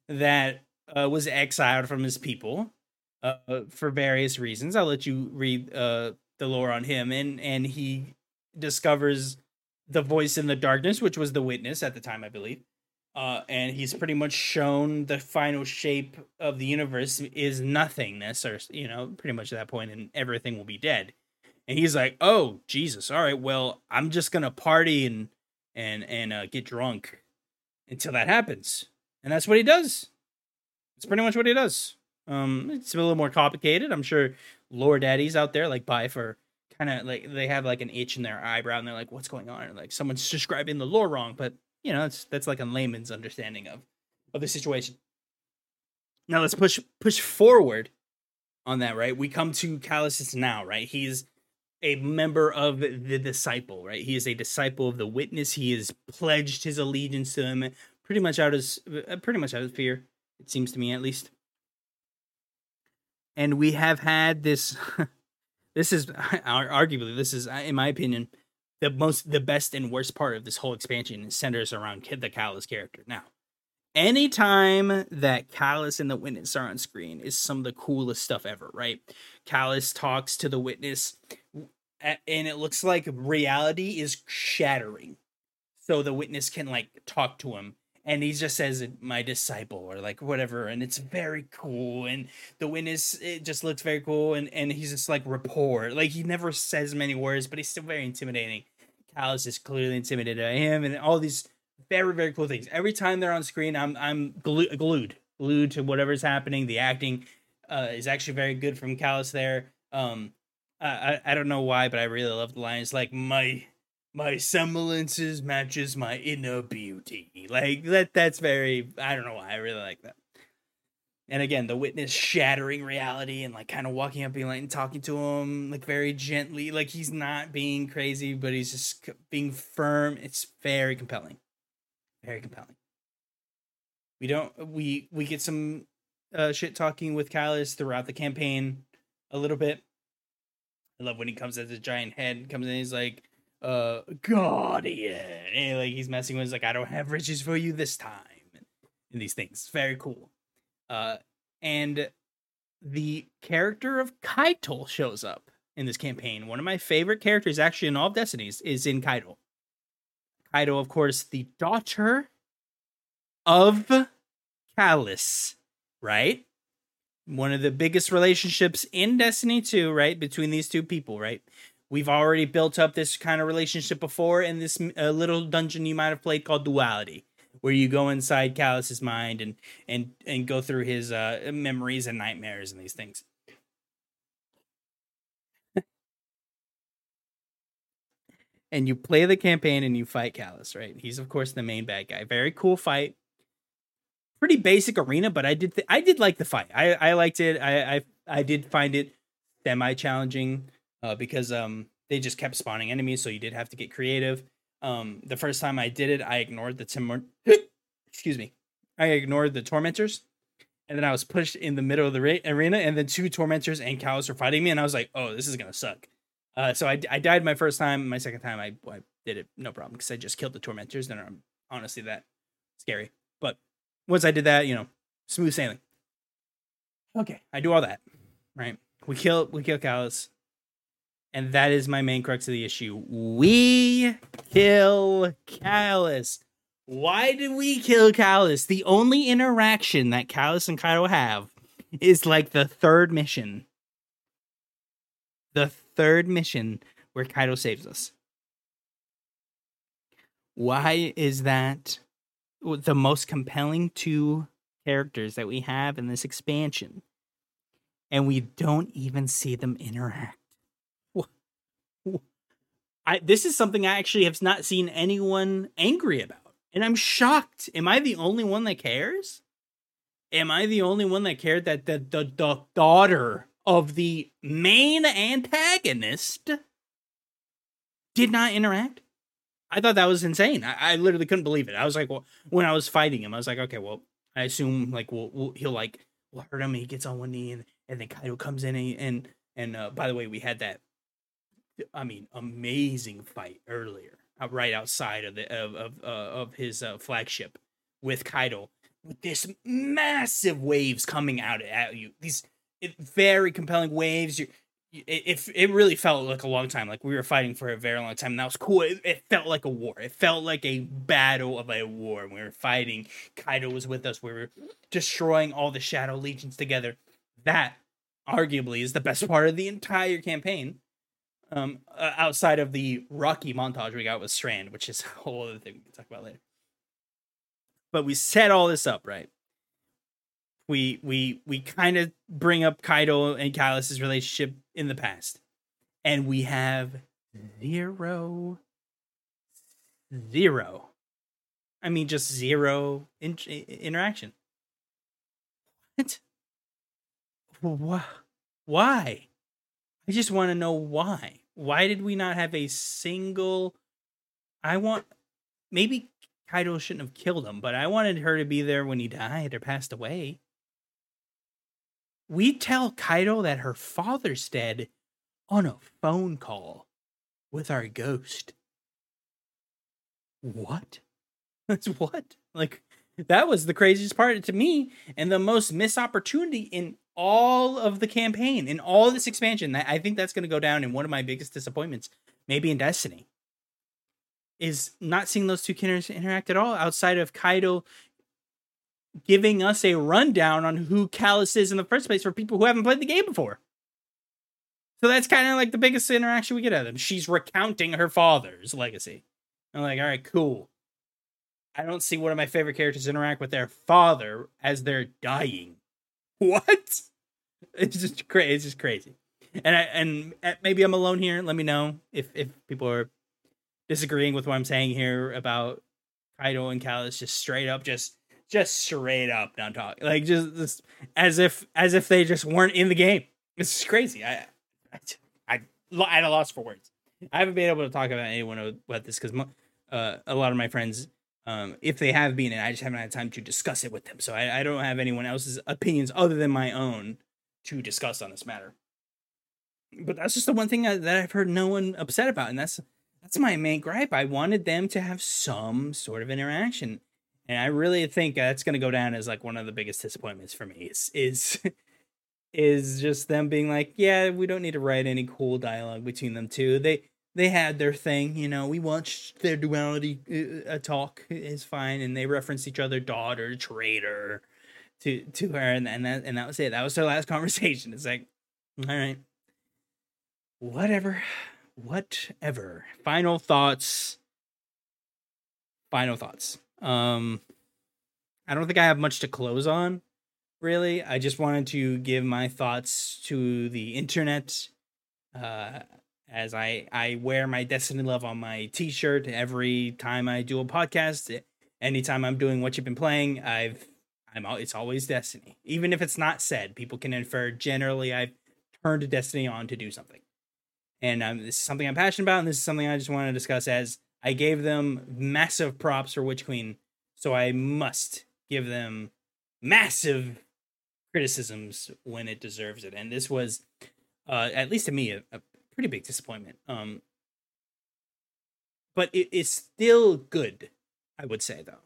that uh, was exiled from his people uh, for various reasons. I'll let you read uh, the lore on him. And and he discovers the voice in the darkness which was the witness at the time i believe. Uh, and he's pretty much shown the final shape of the universe is nothingness or you know pretty much at that point and everything will be dead. And he's like oh jesus. All right. Well i'm just gonna party and and and uh, get drunk until that happens and that's what he does it's pretty much what he does um it's a little more complicated i'm sure lore daddies out there like Byf kind of like they have like an itch in their eyebrow and they're like, what's going on? And like someone's describing the lore wrong, but you know, that's that's like a layman's understanding of of the situation. Now let's push push forward on that, right? We come to Calus now, right? He's a member of the disciple, right? He is a disciple of the witness. He has pledged his allegiance to him, pretty much out of uh, pretty much out of fear. It seems to me, at least and we have had this *laughs* this is *laughs* arguably this is in my opinion the most the best and worst part of this whole expansion centers around Kid the Calus character. Now, anytime that Calus and the witness are on screen is some of the coolest stuff ever, right? Calus talks to the witness and it looks like reality is shattering. So the witness can like talk to him and he just says my disciple or like whatever and it's very cool and the witness it just looks very cool and and he's just like rapport like he never says many words but he's still very intimidating. Calus is clearly intimidated by him and all these very very cool things. Every time they're on screen i'm i'm glued glued, glued to whatever's happening. The acting uh, is actually very good from Calus there. Um I, I don't know why but i really love the lines like my my semblances matches my inner beauty. Like that that's very I don't know why I really like that. And again, the witness shattering reality and like kind of walking up being like and talking to him like very gently, like he's not being crazy, but he's just being firm. It's very compelling. Very compelling. We don't we we get some uh shit talking with Calus throughout the campaign a little bit. I love when he comes as a giant head, comes in, he's like, uh guardian. And like he's messing with he's like i don't have riches for you this time. And these things. Very cool. Uh and the character of Caiatl shows up in this campaign. One of my favorite characters actually in all of destinies is in Caiatl Caiatl of course the daughter of Calus right? One of the biggest relationships in Destiny 2, right? Between these two people, right? We've already built up this kind of relationship before in this uh, little dungeon you might have played called Duality, where you go inside Calus's mind and and and go through his uh, memories and nightmares and these things. *laughs* and you play the campaign and you fight Calus, right? He's of course the main bad guy. Very cool fight. Pretty basic arena, but I did th- I did like the fight. I I liked it. I I I did find it semi challenging uh, because um they just kept spawning enemies, so you did have to get creative. Um, the first time I did it, I ignored the timor. *laughs* Excuse me, I ignored the tormentors, and then I was pushed in the middle of the ra- arena, and then two tormentors and Calus were fighting me, and I was like, "Oh, this is gonna suck." Uh, so I, I died my first time. My second time, I, I did it no problem because I just killed the tormentors. And I'm honestly that scary. But once I did that, you know, smooth sailing. Okay, I do all that. Right, we kill we kill Calus, and that is my main crux of the issue. We kill Calus. Why did we kill Calus? The only interaction that Calus and Caiatl have is like the third mission. The third mission where Caiatl saves us. Why is that the most compelling two characters that we have in this expansion? And we don't even see them interact. I, this is something I actually have not seen anyone angry about. And I'm shocked. Am I the only one that cares? Am I the only one that cared that the, the, the daughter of the main antagonist did not interact. I thought that was insane. I, I, literally couldn't believe it. I was like, well, when I was fighting him, I was like, okay, well, I assume like we'll, we'll he'll like will hurt him. he gets on one knee, and and then Caiatl comes in and and, and uh, by the way, we had that. I mean, amazing fight earlier, right outside of the of of uh, of his uh, flagship with Caiatl, with this massive waves coming out at you. These very compelling waves. You, it, it, really felt like a long time. Like we were fighting for a very long time. And that was cool. It, it, felt like a war. It felt like a battle of a war. We were fighting. Caiatl was with us. We were destroying all the Shadow Legions together. That arguably is the best part of the entire campaign. Um, uh, outside of the Rocky montage we got with Strand, which is a whole other thing we can talk about later. But we set all this up right we we we kind of bring up Caiatl and Calus's relationship in the past, and we have zero, zero. I mean, just zero in- interaction. What? Why? Why? I just want to know why. Why did we not have a single? I want maybe Caiatl shouldn't have killed him, but I wanted her to be there when he died or passed away we tell Caiatl that her father's dead on a phone call with our ghost. What? *laughs* That's what? Like, that was the craziest part to me and the most missed opportunity in all of the campaign, in all this expansion. I think that's going to go down in one of my biggest disappointments, maybe in Destiny, is not seeing those two characters interact at all outside of Caiatl giving us a rundown on who Calus is in the first place for people who haven't played the game before. So that's kind of like the biggest interaction we get out of them. She's recounting her father's legacy. I'm like, all right, cool. I don't see one of my favorite characters interact with their father as they're dying. *laughs* What? It's just crazy. It's just crazy. And I, and uh, maybe I'm alone here. Let me know if if people are disagreeing with what I'm saying here about Caiatl and Calus just straight up just just straight up not talking like just, just as if as if they just weren't in the game. It's crazy. I i i at a loss for words. I haven't been able to talk about anyone about this because uh, a lot of my friends um, if they have been and i just haven't had time to discuss it with them. So I, I don't have anyone else's opinions other than my own to discuss on this matter. But that's just the one thing that i've heard no one upset about and that's that's my main gripe. I wanted them to have some sort of interaction and I really think that's going to go down as like one of the biggest disappointments for me is is *laughs* is just them being like, yeah, we don't need to write any cool dialogue between them two. They they had their thing, you know. We watched their duality uh, uh talk is fine, and they reference each other, daughter, traitor, to to her, and and that and that was it. That was her last *laughs* conversation. It's like, all right, whatever, whatever. Final thoughts. Final thoughts. Um, I don't think I have much to close on. Really, I just wanted to give my thoughts to the internet. Uh, as I I wear my Destiny love on my T-shirt every time I do a podcast. Anytime I'm doing what you've been playing, I've I'm it's always Destiny. Even if it's not said, people can infer. Generally, I've turned Destiny on to do something, and um, this is something I'm passionate about, and this is something I just want to discuss. As I gave them massive props for Witch Queen, so I must give them massive criticisms when it deserves it. And this was, uh, at least to me, a, a pretty big disappointment. Um, but it's still good, I would say though.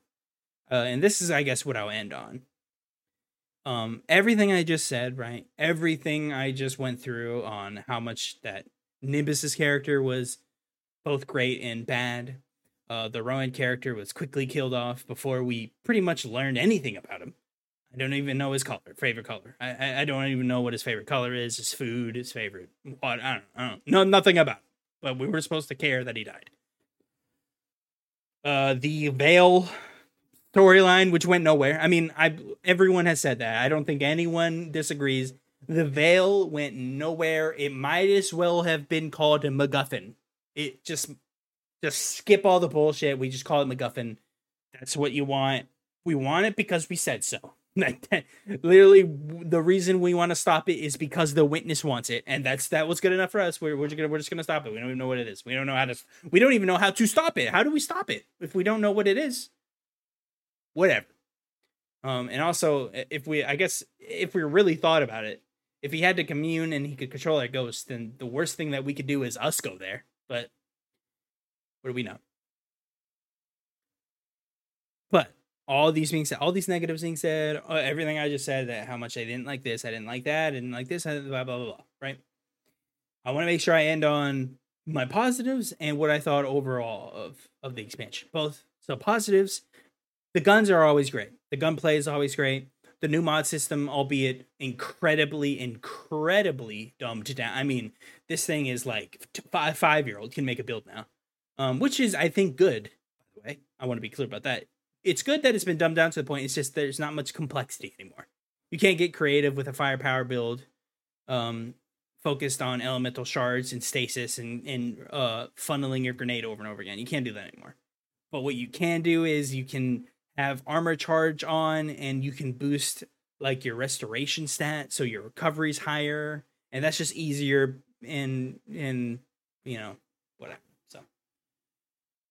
Uh, and this is, I guess, what I'll end on. Um, everything I just said, right? Everything I just went through on how much that Nimbus's character was both great and bad. Uh, the Rohan character was quickly killed off before we pretty much learned anything about him. I don't even know his color, favorite color. I, I, I don't even know what his favorite color is, his food, his favorite what I don't, I don't know nothing about. Him. But we were supposed to care that he died. Uh, the Veil storyline, which went nowhere. I mean, I everyone has said that. I don't think anyone disagrees. The Veil went nowhere. It might as well have been called a MacGuffin. It just just skip all the bullshit. We just call it MacGuffin. That's what you want. We want it because we said so. *laughs* literally the reason we want to stop it is because the witness wants it and that's that was good enough for us we're, we're just gonna we're just gonna stop it we don't even know what it is we don't know how to we don't even know how to stop it how do we stop it if we don't know what it is whatever um and also if we i guess if we really thought about it if he had to commune and he could control that ghost then the worst thing that we could do is us go there but what do we know but all these being said, all these negatives being said, uh, everything I just said that how much I didn't like this, I didn't like that, I didn't like this, blah blah blah blah. Right. I want to make sure I end on my positives and what I thought overall of of the expansion. Both so positives, the guns are always great. The gunplay is always great. The new mod system, albeit incredibly, incredibly dumbed down. I mean, this thing is like five five year old can make a build now, um, which is I think good. By the way, I want to be clear about that it's good that it's been dumbed down to the point. It's just there's not much complexity anymore. You can't get creative with a firepower build, um, focused on elemental shards and stasis and and uh, funneling your grenade over and over again. You can't do that anymore. But what you can do is you can have armor charge on, and you can boost like your restoration stat, so your recovery's higher, and that's just easier in in you know whatever So.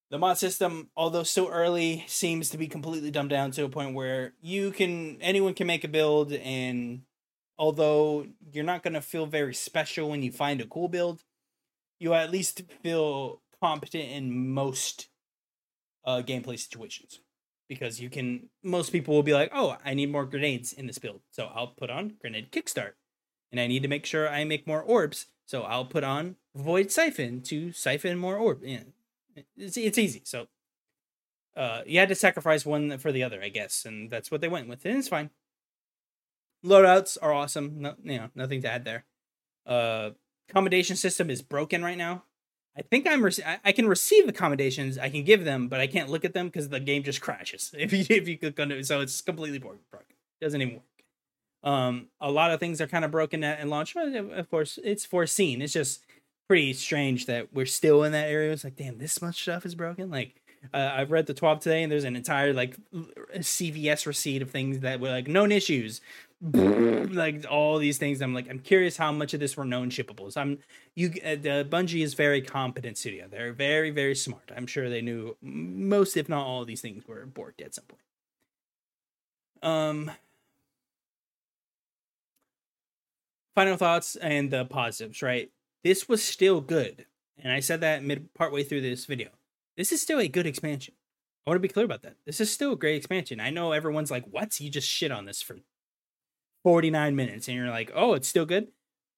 The mod system, although so early, seems to be completely dumbed down to a point where you can anyone can make a build, and although you're not gonna feel very special when you find a cool build, you at least feel competent in most uh, gameplay situations because you can. Most people will be like, "Oh, I need more grenades in this build, so I'll put on grenade kickstart," and I need to make sure I make more orbs, so I'll put on void siphon to siphon more orb. Yeah, it's it's easy. So uh, you had to sacrifice one for the other, I guess, and that's what they went with, and it's fine. Loadouts are awesome. No, you know, nothing to add there. Uh, accommodation system is broken right now. I think I'm rec- I, can receive accommodations. I can give them, but I can't look at them because the game just crashes *laughs* if you if you click on it. So it's completely broken. Doesn't even work. Um, a lot of things are kind of broken at, at launch. Of course, it's foreseen. It's just pretty strange that we're still in that area. It's like, damn, this much stuff is broken. Like, uh, I've read the TWAB today, and there's an entire like CVS receipt of things that were like known issues, *laughs* like all these things. I'm like, I'm curious how much of this were known shippables. I'm you. Uh, the Bungie is very competent studio. They're very very smart. I'm sure they knew most, if not all, of these things were borked at some point. Um. Final thoughts and the positives, right? this was still good. And I said that mid partway through this video. This is still a good expansion. I want to be clear about that. This is still a great expansion. I know everyone's like, "What? You just shit on this for 49 minutes." And you're like, "Oh, it's still good."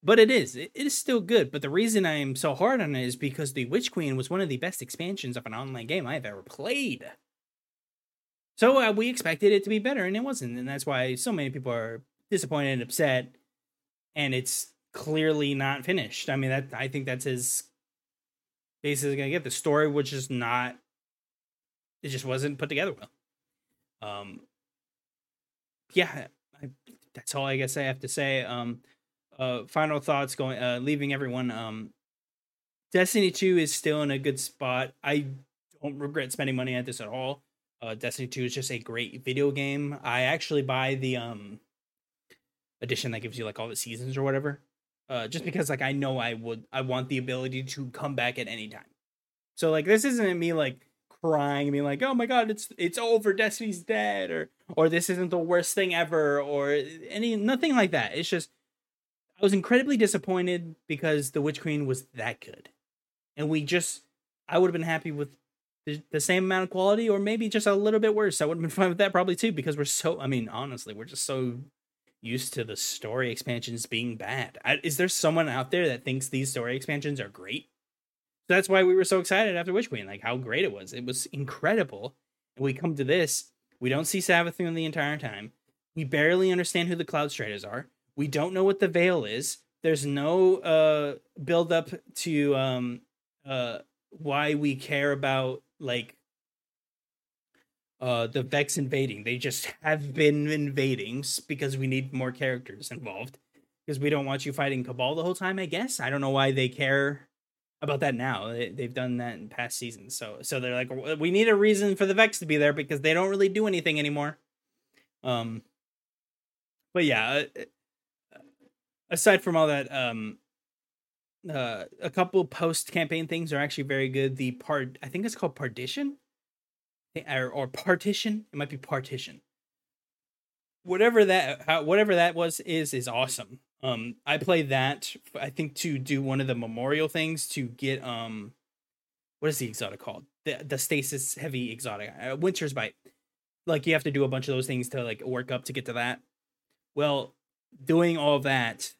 But it is. It is still good. But the reason I am so hard on it is because the Witch Queen was one of the best expansions of an online game I've ever played. So uh, we expected it to be better, and it wasn't, and that's why so many people are disappointed and upset. And it's clearly not finished. I mean, that I think that's as basically gonna get. The story was just not. It just wasn't put together well. Um. Yeah, I, that's all I guess I have to say. Um. Uh. Final thoughts going. Uh. Leaving everyone. Um. Destiny Two is still in a good spot. I don't regret spending money at this at all. Uh, Destiny 2 is just a great video game. I actually buy the um edition that gives you like all the seasons or whatever. Uh just because like I know I would I want the ability to come back at any time. So like this isn't me like crying and being like, "Oh my god, it's it's over, Destiny's dead," or or this isn't the worst thing ever or any nothing like that. It's just I was incredibly disappointed because The Witch Queen was that good. And we just I would have been happy with the, the same amount of quality or maybe just a little bit worse. I would have been *laughs* fine with that probably too because we're so I mean, honestly, we're just so used to the story expansions being bad. I, is there someone out there that thinks these story expansions are great? That's why we were so excited after Witch Queen, like how great it was. It was incredible. And we come to this, we don't see Savathun the entire time. We barely understand who the Cloud Striders are. We don't know what the Veil is. There's no uh build up to um uh why we care about like uh the Vex invading. They just have been invading because we need more characters involved. Because we don't want you fighting Cabal the whole time, I guess. I don't know why they care about that now. They, they've done that in past seasons. So so they're like we need a reason for the Vex to be there because they don't really do anything anymore. Um but yeah, uh, aside from all that um uh, a couple post campaign things are actually very good. The part I think it's called partition, or, or partition. It might be partition. Whatever that whatever that was is is awesome. Um, I play that I think to do one of the memorial things to get um, what is the exotic called? The the stasis heavy exotic, uh, Winter's Bite. Like you have to do a bunch of those things to like work up to get to that. Well, doing all that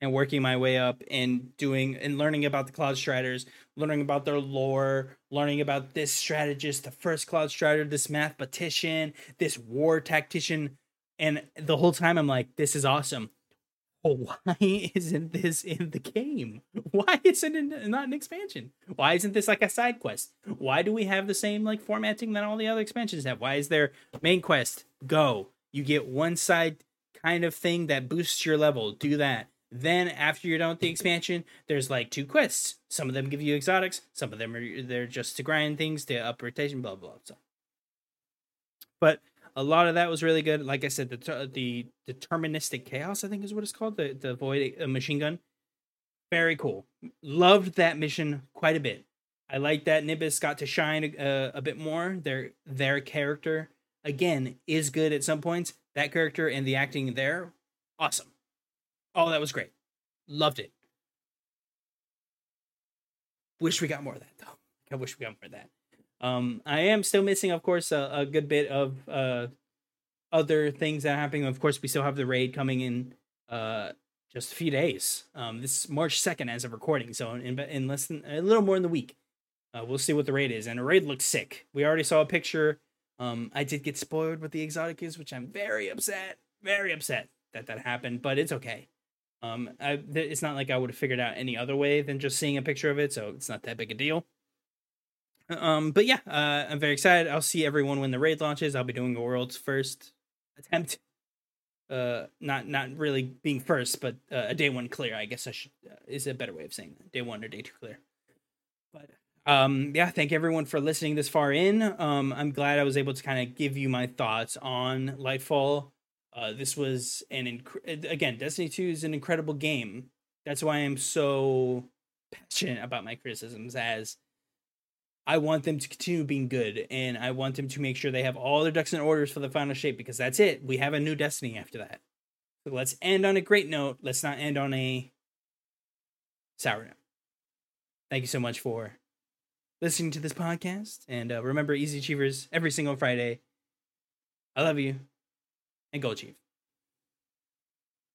and working my way up and doing and learning about the Cloud Striders, learning about their lore, learning about this strategist, the first Cloud Strider, this mathematician, this war tactician. And the whole time I'm like, this is awesome. Why *laughs* isn't this in the game? Why isn't it not an expansion? Why isn't this like a side quest? Why do we have the same like formatting that all the other expansions have? Why is there main quest? Go. You get one side kind of thing that boosts your level. Do that then after you're done with the expansion, there's like two quests. Some of them give you exotics. Some of them are they're just to grind things to up rotation, Blah blah blah. So, but a lot of that was really good. Like I said, the the deterministic chaos, I think is what it's called. The the void uh, machine gun, very cool. Loved that mission quite a bit. I like that Nimbus got to shine a, a bit more. Their their character again is good at some points. That character and the acting there, awesome. Oh, that was great. Loved it. Wish we got more of that though. I wish we got more of that. Um, I am still missing, of course, a, a good bit of uh other things that are happening. Of course, we still have the raid coming in uh just a few days. Um, this is March second as of recording, so in in less than a little more than the week, uh, we'll see what the raid is. And the raid looks sick. We already saw a picture. Um, I did get spoiled with the exotic is, which I'm very upset, very upset that that happened, but it's okay. Um, I, it's not like I would have figured out any other way than just seeing a picture of it, so it's not that big a deal. Um, but yeah, uh, I'm very excited. I'll see everyone when the raid launches. I'll be doing the world's first attempt. *laughs* Uh, not not really being first, but uh, a day one clear. I guess I should uh, is a better way of saying that. Day one or day two clear. But um, yeah, thank everyone for listening this far in. Um, I'm glad I was able to kind of give you my thoughts on Lightfall. Uh, this was an inc- again, Destiny 2 is an incredible game. That's why I'm so passionate about my criticisms as I want them to continue being good and I want them to make sure they have all their ducks in orders for the final shape because that's it. We have a new Destiny after that. So let's end on a great note. Let's not end on a sour note. Thank you so much for listening to this podcast. And uh, remember, Easy Achievers every single Friday. I love you and go achieve.